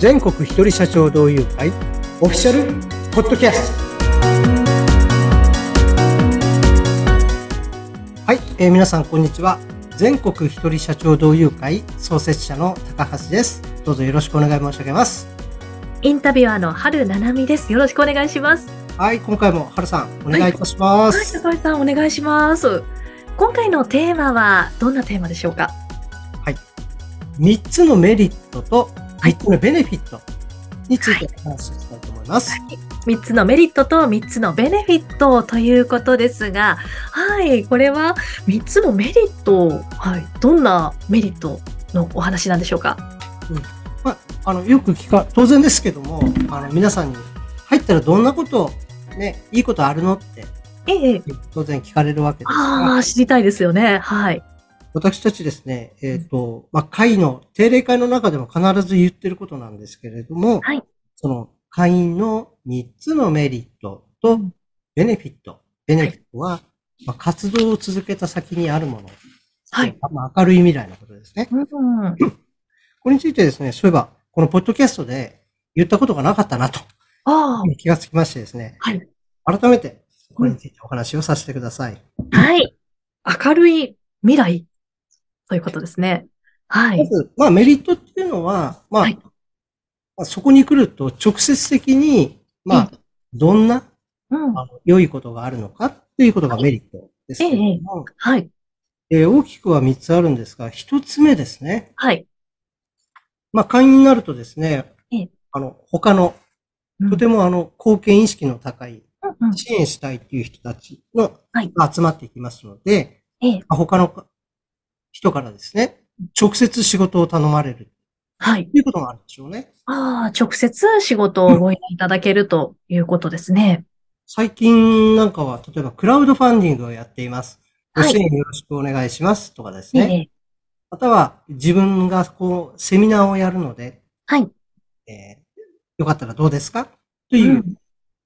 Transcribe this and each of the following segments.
全国一人社長同友会オフィシャルポッドキャストはい、えー皆さんこんにちは全国一人社長同友会創設者の高橋ですどうぞよろしくお願い申し上げますインタビュアーの春七海です。よろしくお願いします。はい今回も春さんお願いいたしまはい、す、高橋さんお願いします。今回のテーマはどんなテーマでしょうか？三つのメリットと三つのベネフィット。についてお話ししたいと思います、三つのメリットと三つのベネフィットということですが、はい、これは三つのメリット、はい、どんなメリットのお話なんでしょうか？まあ、あの、よく聞か、当然ですけども、あの、皆さんに入ったらどんなこと、ね、いいことあるのって、ええ、当然聞かれるわけですあが、あ、知りたいですよね。はい。私たちですね、えっ、と、まあ、会の、定例会の中でも必ず言ってることなんですけれども、はいその、会員の3つのメリットとうんベネフィット。ベネフィットは、まあ、活動を続けた先にあるもの。はい。まあ、明るい未来のことですね。うん、これについてですね、そういえば、このポッドキャストで言ったことがなかったなとあ気がつきましてですね、はい。改めてこれについてお話をさせてください。あ、はい。明るい未来ということですね。はい。まず、まあメリットっていうのは、まあ、はいまあそこに来ると直接的に、まあ、どんなうん。あの良いことがあるのかっていうことがメリットですけれども、はい。えー大きくは3つあるんですが、1つ目ですね。はい。まあ会員になるとですねええ、あの、他の、とても、もあの、貢献意識の高い、支援したいっていう人たちの、集まっていきますので、他の人からですね、直接仕事を頼まれるはい。ということがあるでしょうね。ああ、直接仕事をご依頼いただけるということですね。最近なんかは、例えばクラウドファンディングをやっています。ごはい支援よろしくお願いしますとかですえね。え、または自分がこう、セミナーをやるので、はい。えーよかったらどうですか？という、うん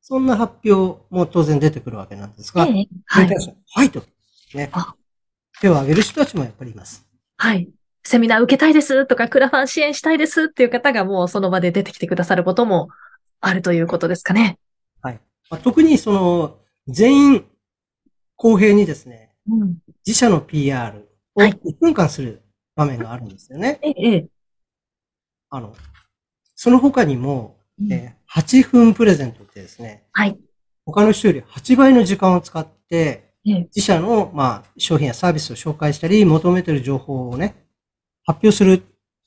そんな発表も当然出てくるわけなんですが、ええ、はいはいと、ねあ。手を挙げる人たちもやっぱりいます。はい。セミナー受けたいですとか、クラファン支援したいですっていう方がもうその場で出てきてくださることもあるということですかね。はい。まあ特にその、全員、公平にですね、うん。自社の PR をはい1分間する場面があるんですよね。ええ、ええ。あの、その他にも、うんえー8分プレゼントってですね、はい。他の人より8倍の時間を使って、ええ、自社の、まあ、商品やサービスを紹介したり、求めている情報をね、発表する。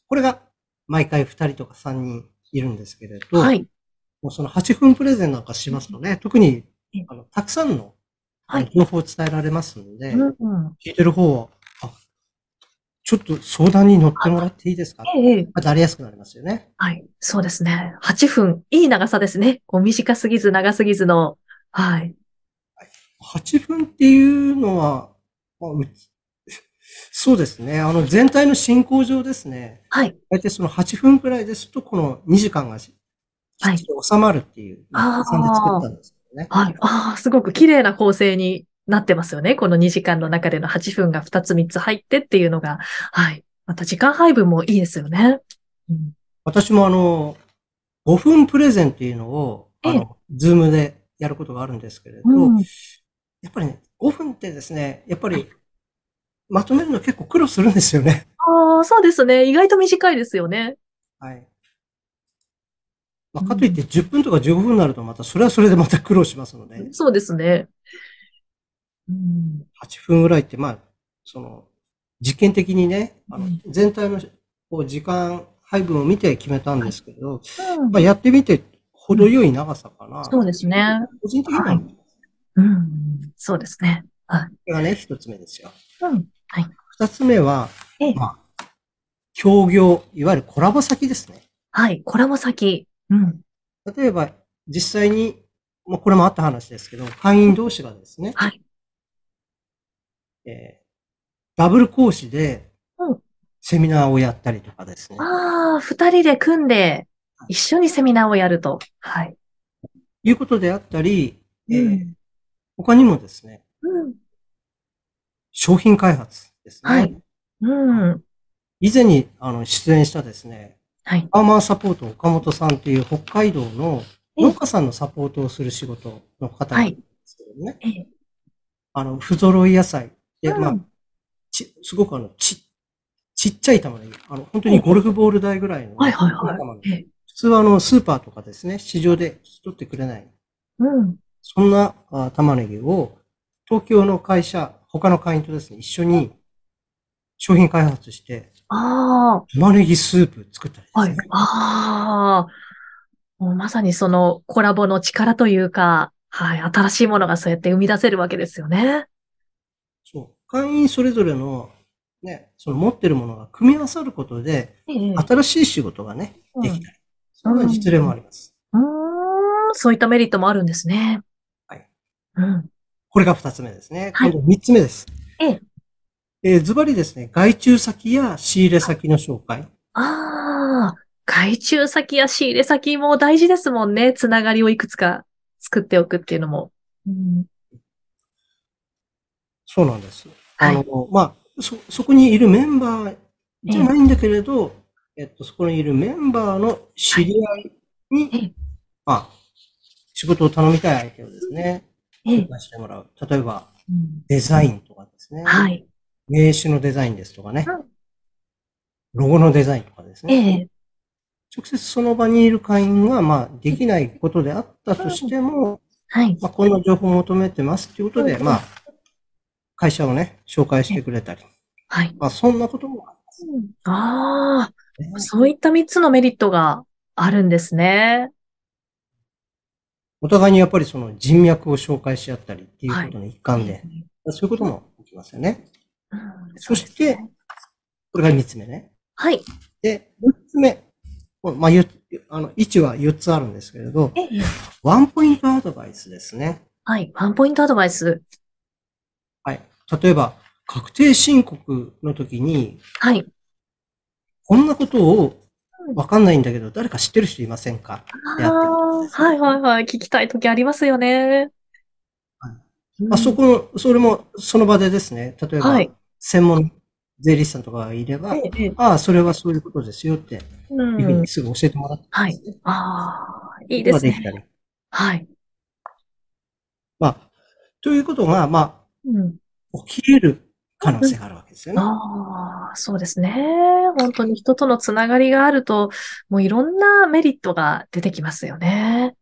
これが、毎回2人とか3人いるんですけれど、はい。もうその8分プレゼンなんかしますとね、特にえ、あの、たくさんの、情報を伝えられますので、うんうん。聞いてる方は、あ、ちょっと相談に乗ってもらっていいですか？ええ、ええ。なりやすくなりますよね。はい。そうですね。8分。いい長さですね。こう短すぎず長すぎずの。はい。8分っていうのは、まあう そうですね。あの、全体の進行上ですね。はい。大体その8分くらいですと、この2時間がしきはいっちり収まるっていう、あー計算で作ったんですけどね。はい。ああ、すごく綺麗な構成になってますよね。この2時間の中での8分が2つ3つ入ってっていうのが。はい。また時間配分もいいですよね。うん、私もあの、5分プレゼンっていうのを、あええの、ズームでやることがあるんですけれど、うん。やっぱりね、5分ってですね、やっぱり、まとめるの結構苦労するんですよね。ああ、そうですね。意外と短いですよね。はい。まあ、かといって10分とか15分になるとまた、それはそれでまた苦労しますので、そうですね。うん。8分ぐらいって、まあ、その、実験的にね、あのうん全体のこう時間配分を見て決めたんですけど、うんまあ、やってみて程よい長さかな。そうですね。個人的には、うん。そうですね。はい。れがね、一つ目ですよ。うん。二つ目は、ええまあ、協業、いわゆるコラボ先ですね。はい。コラボ先。うん。例えば、実際に、もうこれもあった話ですけど、会員同士がですね、はい。えーダブル講師でうん、セミナーをやったりとかですね、ああ、二人で組んで、一緒にセミナーをやると。はい。いうことであったり、えーうん他にもですね、うん。商品開発ですね。はい。うん。以前にあの出演したですね、はい。ファーマーサポート岡本さんっていう北海道のええ農家さんのサポートをする仕事の方なんですけどね。ええ。あの、不揃い野菜で、うんまあ、ち、すごくあの、ち、ちっちゃい玉ねぎ。あの、本当にゴルフボール台ぐらいの。はいはいは玉ねい。ぎええ。普通はあの、スーパーとかですね、市場で取ってくれない。うん。そんなあ玉ねぎを、東京の会社、他の会員とですね、一緒に商品開発して、あ玉ねぎスープ作ったりあ、はいですね。。ああ、もうまさにそのコラボの力というか、はい。新しいものがそうやって生み出せるわけですよね。そう。会員それぞれの、ね、その持ってるものが組み合わさることで、ええ。新しい仕事がね、うんできたり。そんな実例もあります。うーん、そういったメリットもあるんですね。これが二つ目ですね。はい今度三つ目です。ええ。えーズバリですね、外注先や仕入れ先の紹介。ああ、外注先や仕入れ先も大事ですもんね。つながりをいくつか作っておくっていうのも。うん、そうなんです。はいあの、まあ、そ、そこにいるメンバーじゃないんだけれど、えっと、そこにいるメンバーの知り合いに、ええまあ、仕事を頼みたい相手をですね、してもらう。例えば、うんデザインとかですね。はい。名刺のデザインですとかねうん。ロゴのデザインとかですえね。え、直接その場にいる会員が、まあ、できないことであったとしても、はい。まあ、こんな情報を求めてますっていうことで、うんまあ、会社をね、紹介してくれたり。はい。まあ、そんなこともああるねあ、そういった3つのメリットがあるんですね。お互いにやっぱりその人脈を紹介し合ったりっていうことの一環で、そういうことも起きますよね。うんそして、これが三つ目ね。はい。で、四つ目。まあ、ゆあの、位置は4つあるんですけれど、ええ、ワンポイントアドバイスですね。はい。ワンポイントアドバイス。はい。例えば、確定申告の時に、はい。こんなことをわかんないんだけど、誰か知ってる人いませんか？あやってることですあ、はいはいはい。聞きたいときありますよね。はいうんまあ、そこの、それもその場でですね、例えば、はい専門税理士さんとかがいれば、ええ、ああ、それはそういうことですよってういうふうにん。すぐ教えてもらってはい。ああ、いいですね。できたり。はい。まあ、ということが、まうん。あ、起き得る可能性があるわけですよね。ああ、そうですね。本当に人とのつながりがあると、もういろんなメリットが出てきますよね。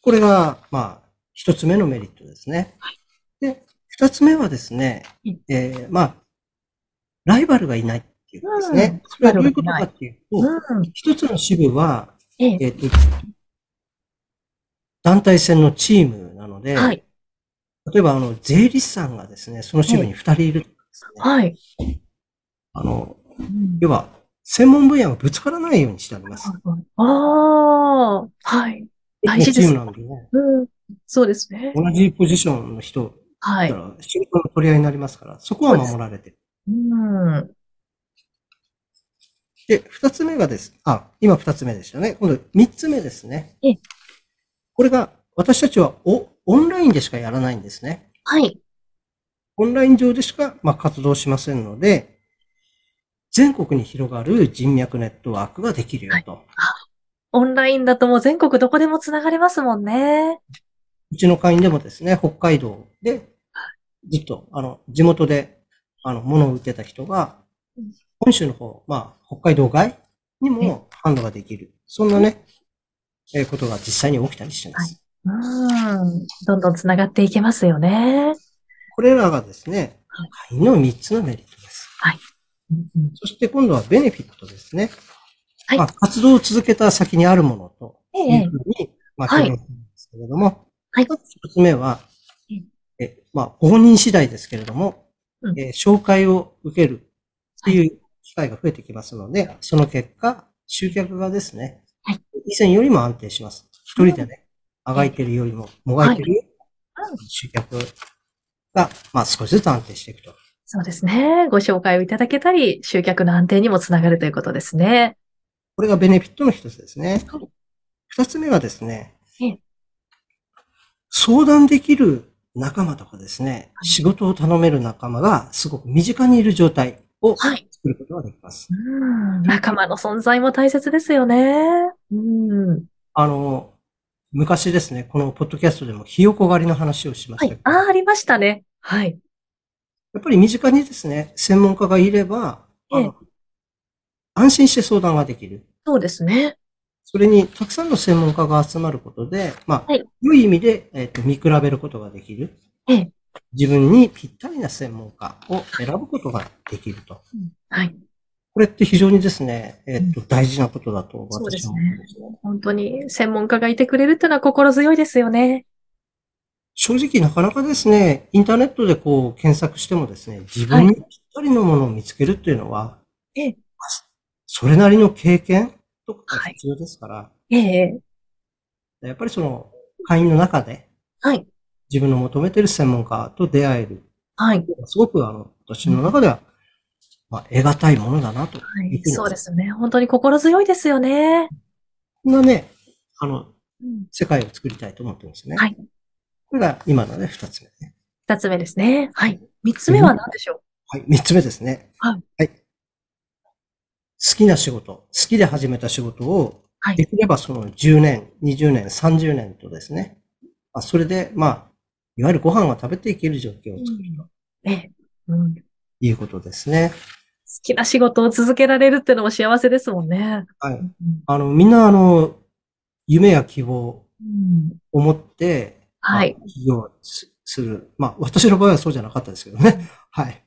これが、まあ、一つ目のメリットですね。で、二つ目はですねうん、えーまあ、ライバルがいないっていうことですね。うんそれはどういうことかっていうと、うん。一つの支部は、ええ、えっ、と、団体戦のチームなので、はい。例えば、あの、税理士さんがですね、その支部に二人いるとかですね、はい。あの、うん要は、専門分野がぶつからないようにしてあります。ああ、はい。大事ですチームなんでね、うん。そうですね。同じポジションの人はい。仕事の取り合いになりますから、そこは守られてる。うん。で、二つ目がです。あ、今二つ目でしたね。今度三つ目ですねええ。これが、私たちはおオンラインでしかやらないんですね。はい。オンライン上でしか、まあ、活動しませんので、全国に広がる人脈ネットワークができるよと。オンラインだともう全国どこでもつながれますもんね。うちの会員でもですね、北海道で、ずっと、あの、地元で、あの、物を売ってた人がうん、本州の方、まあ、北海道外にも販路ができる。そんなね、えーことが実際に起きたりしてます。うん。どんどんつながっていけますよね。これらがですねはい、会員の3つのメリットです。うんうん。そして今度はベネフィットですね。はい。まあ、活動を続けた先にあるものとええいうふうに、まあ、はい。表現するんですけれども、はい。まず一つ目はえ、え、まあ、ご本人次第ですけれども、うん。えー紹介を受けるっていう機会が増えてきますので、その結果、集客がですね、はい。以前よりも安定します。一人でね、あがいてるよりも、もがいてる？よりもうん集客が、まあ、少しずつ安定していくと。そうですね。ご紹介をいただけたり、集客の安定にもつながるということですね。これがベネフィットの一つですねはい。二つ目はですねええ、相談できる仲間とかですね、はい仕事を頼める仲間がすごく身近にいる状態。をはい。作ることができます。うん。仲間の存在も大切ですよね。うん。あの、昔ですね、このポッドキャストでもひよこ狩りの話をしまはいしたけ。ど、ああ、ありましたね。はい。やっぱり身近にですね、専門家がいれば、あええの安心して相談ができる。そうですね。それに、たくさんの専門家が集まることで、まあ、はい良い意味で、えっと見比べることができる。ええ。自分にぴったりな専門家を選ぶことができると。はい。これって非常にですね、えっと、大事なことだとそうです私は思うんねですね。本当に専門家がいてくれるっていうのは心強いですよね。正直なかなかですね、インターネットでこう検索してもですね、自分にぴったりのものを見つけるっていうのは、ええそれなりの経験とかがはい必要ですから、ええ。やっぱりその会員の中ではい。自分の求めている専門家と出会える。はい。すごくあの、私の中では、まあ、得難いものだなと。はい。そうですね。本当に心強いですよね。こんなね、あの、うん世界を作りたいと思ってるんですね。はい。これが今のね、二つ目ね。二つ目ですね。はい。三つ目は何でしょう？はい、三つ目ですね。はい。好きな仕事、好きで始めた仕事を、はいできればその10年、20年、30年とですね、まあ、それで、まあ、いわゆるご飯を食べていける状況を作るとええ。うん。好いうことですね。きな仕事を続けられるっていうのも幸せですもんね。はい。うんあの、みんなあの、夢や希望うん。を持って、はいまあ起業すする。まあ、私の場合はそうじゃなかったですけどね。はい。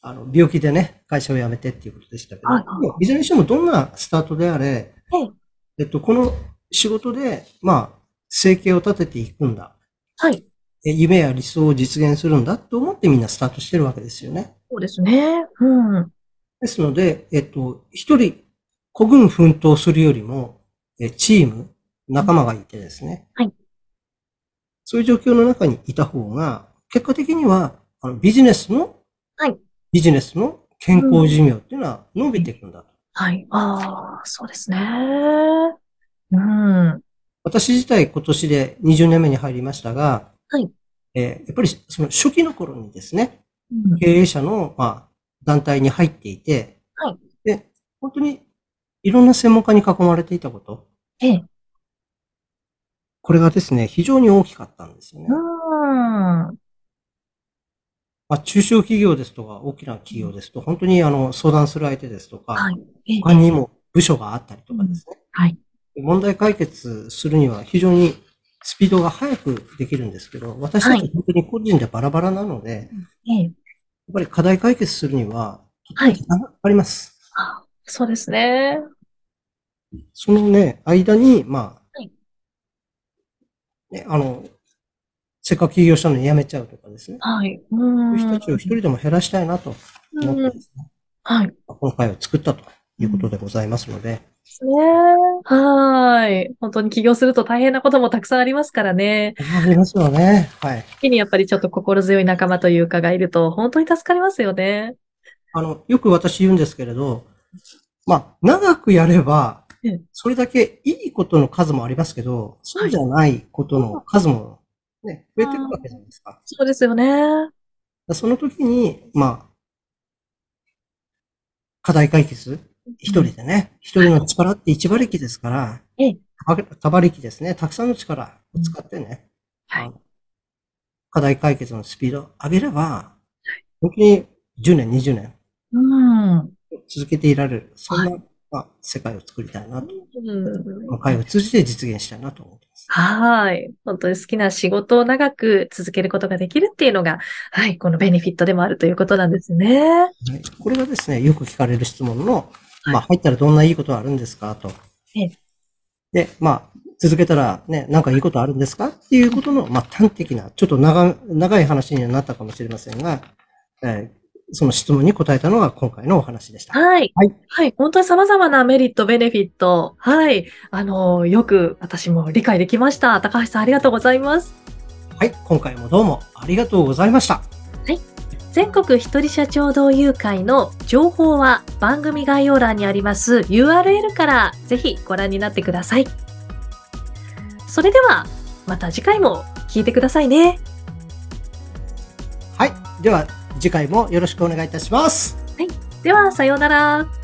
あの、病気でね、会社を辞めてっていうことでしたけど、はいずれにしてもどんなスタートであれ、えええっと、この仕事で、まあ、生計を立てていくんだ。はい。え夢や理想を実現するんだと思ってみんなスタートしてるわけですよね。そうですね。うん。ですので、えっと、一人、孤軍奮闘するよりも、えチーム、仲間がいてですね。はい。そういう状況の中にいた方が、結果的には、あのビジネスの、はい。ビジネスの健康寿命っていうのは伸びていくんだと。はい。ああ、そうですね。うん。私自体今年で20年目に入りましたが、はい。えーやっぱりその初期の頃にですね、うん経営者の、まあ、団体に入っていて、はい。で、本当にいろんな専門家に囲まれていたこと、ええ。これがですね、非常に大きかったんですよね。うん。まあ、中小企業ですとか、大きな企業ですと、本当にあの、相談する相手ですとか。他にも部署があったりとかですね、はい。問題解決するには非常にスピードが速くできるんですけど、私たち本当に個人でバラバラなので、やっええ。ぱり課題解決するには、はい時間がかかります。あそうですね。そのね、間に、まあ、はいね、あの、せっかく起業したのに辞めちゃうとかですね。はい。う。そうんいう人たちを一人でも減らしたいなと思ってうんですね、はい。今回を作ったということでございますので、ですね。はい。本当に起業すると大変なこともたくさんありますからね。ありますよね。はい。時にやっぱりちょっと心強い仲間というかがいると本当に助かりますよね。あの、よく私言うんですけれど、まあ、長くやればうん、それだけいいことの数もありますけど、そうじゃないことの数もね、増えてくるわけじゃないですか。そうですよね。その時に、まあ、課題解決？一人でね、一人の力って一馬力ですから、ええ多多馬力ですね。たくさんの力を使ってね、はい課題解決のスピードを上げれば、本当に10年、20年うん。続けていられる。そんな、はまあ、世界を作りたいなと。うん会を通じて実現したいなと思ってます。はい。本当に好きな仕事を長く続けることができるっていうのが、はい、このベネフィットでもあるということなんですね。はいこれがですね、よく聞かれる質問の、まあ、入ったらどんないいことあるんですかと。ええで、まあ、続けたらね、なんかいいことあるんですか？っていうことの、まあ、端的な、ちょっと長、長い話にはなったかもしれませんが、えーその質問に答えたのが今回のお話でした。はい。はい。はい。本当に様々なメリット、ベネフィット。はい。あの、よく私も理解できました。高橋さんありがとうございます。はい。今回もどうもありがとうございました。全国一人社長同友会の情報は番組概要欄にあります URL からぜひご覧になってください。それではまた次回も聞いてくださいね。はい。では、次回もよろしくお願いいたします。はいでは、さようなら。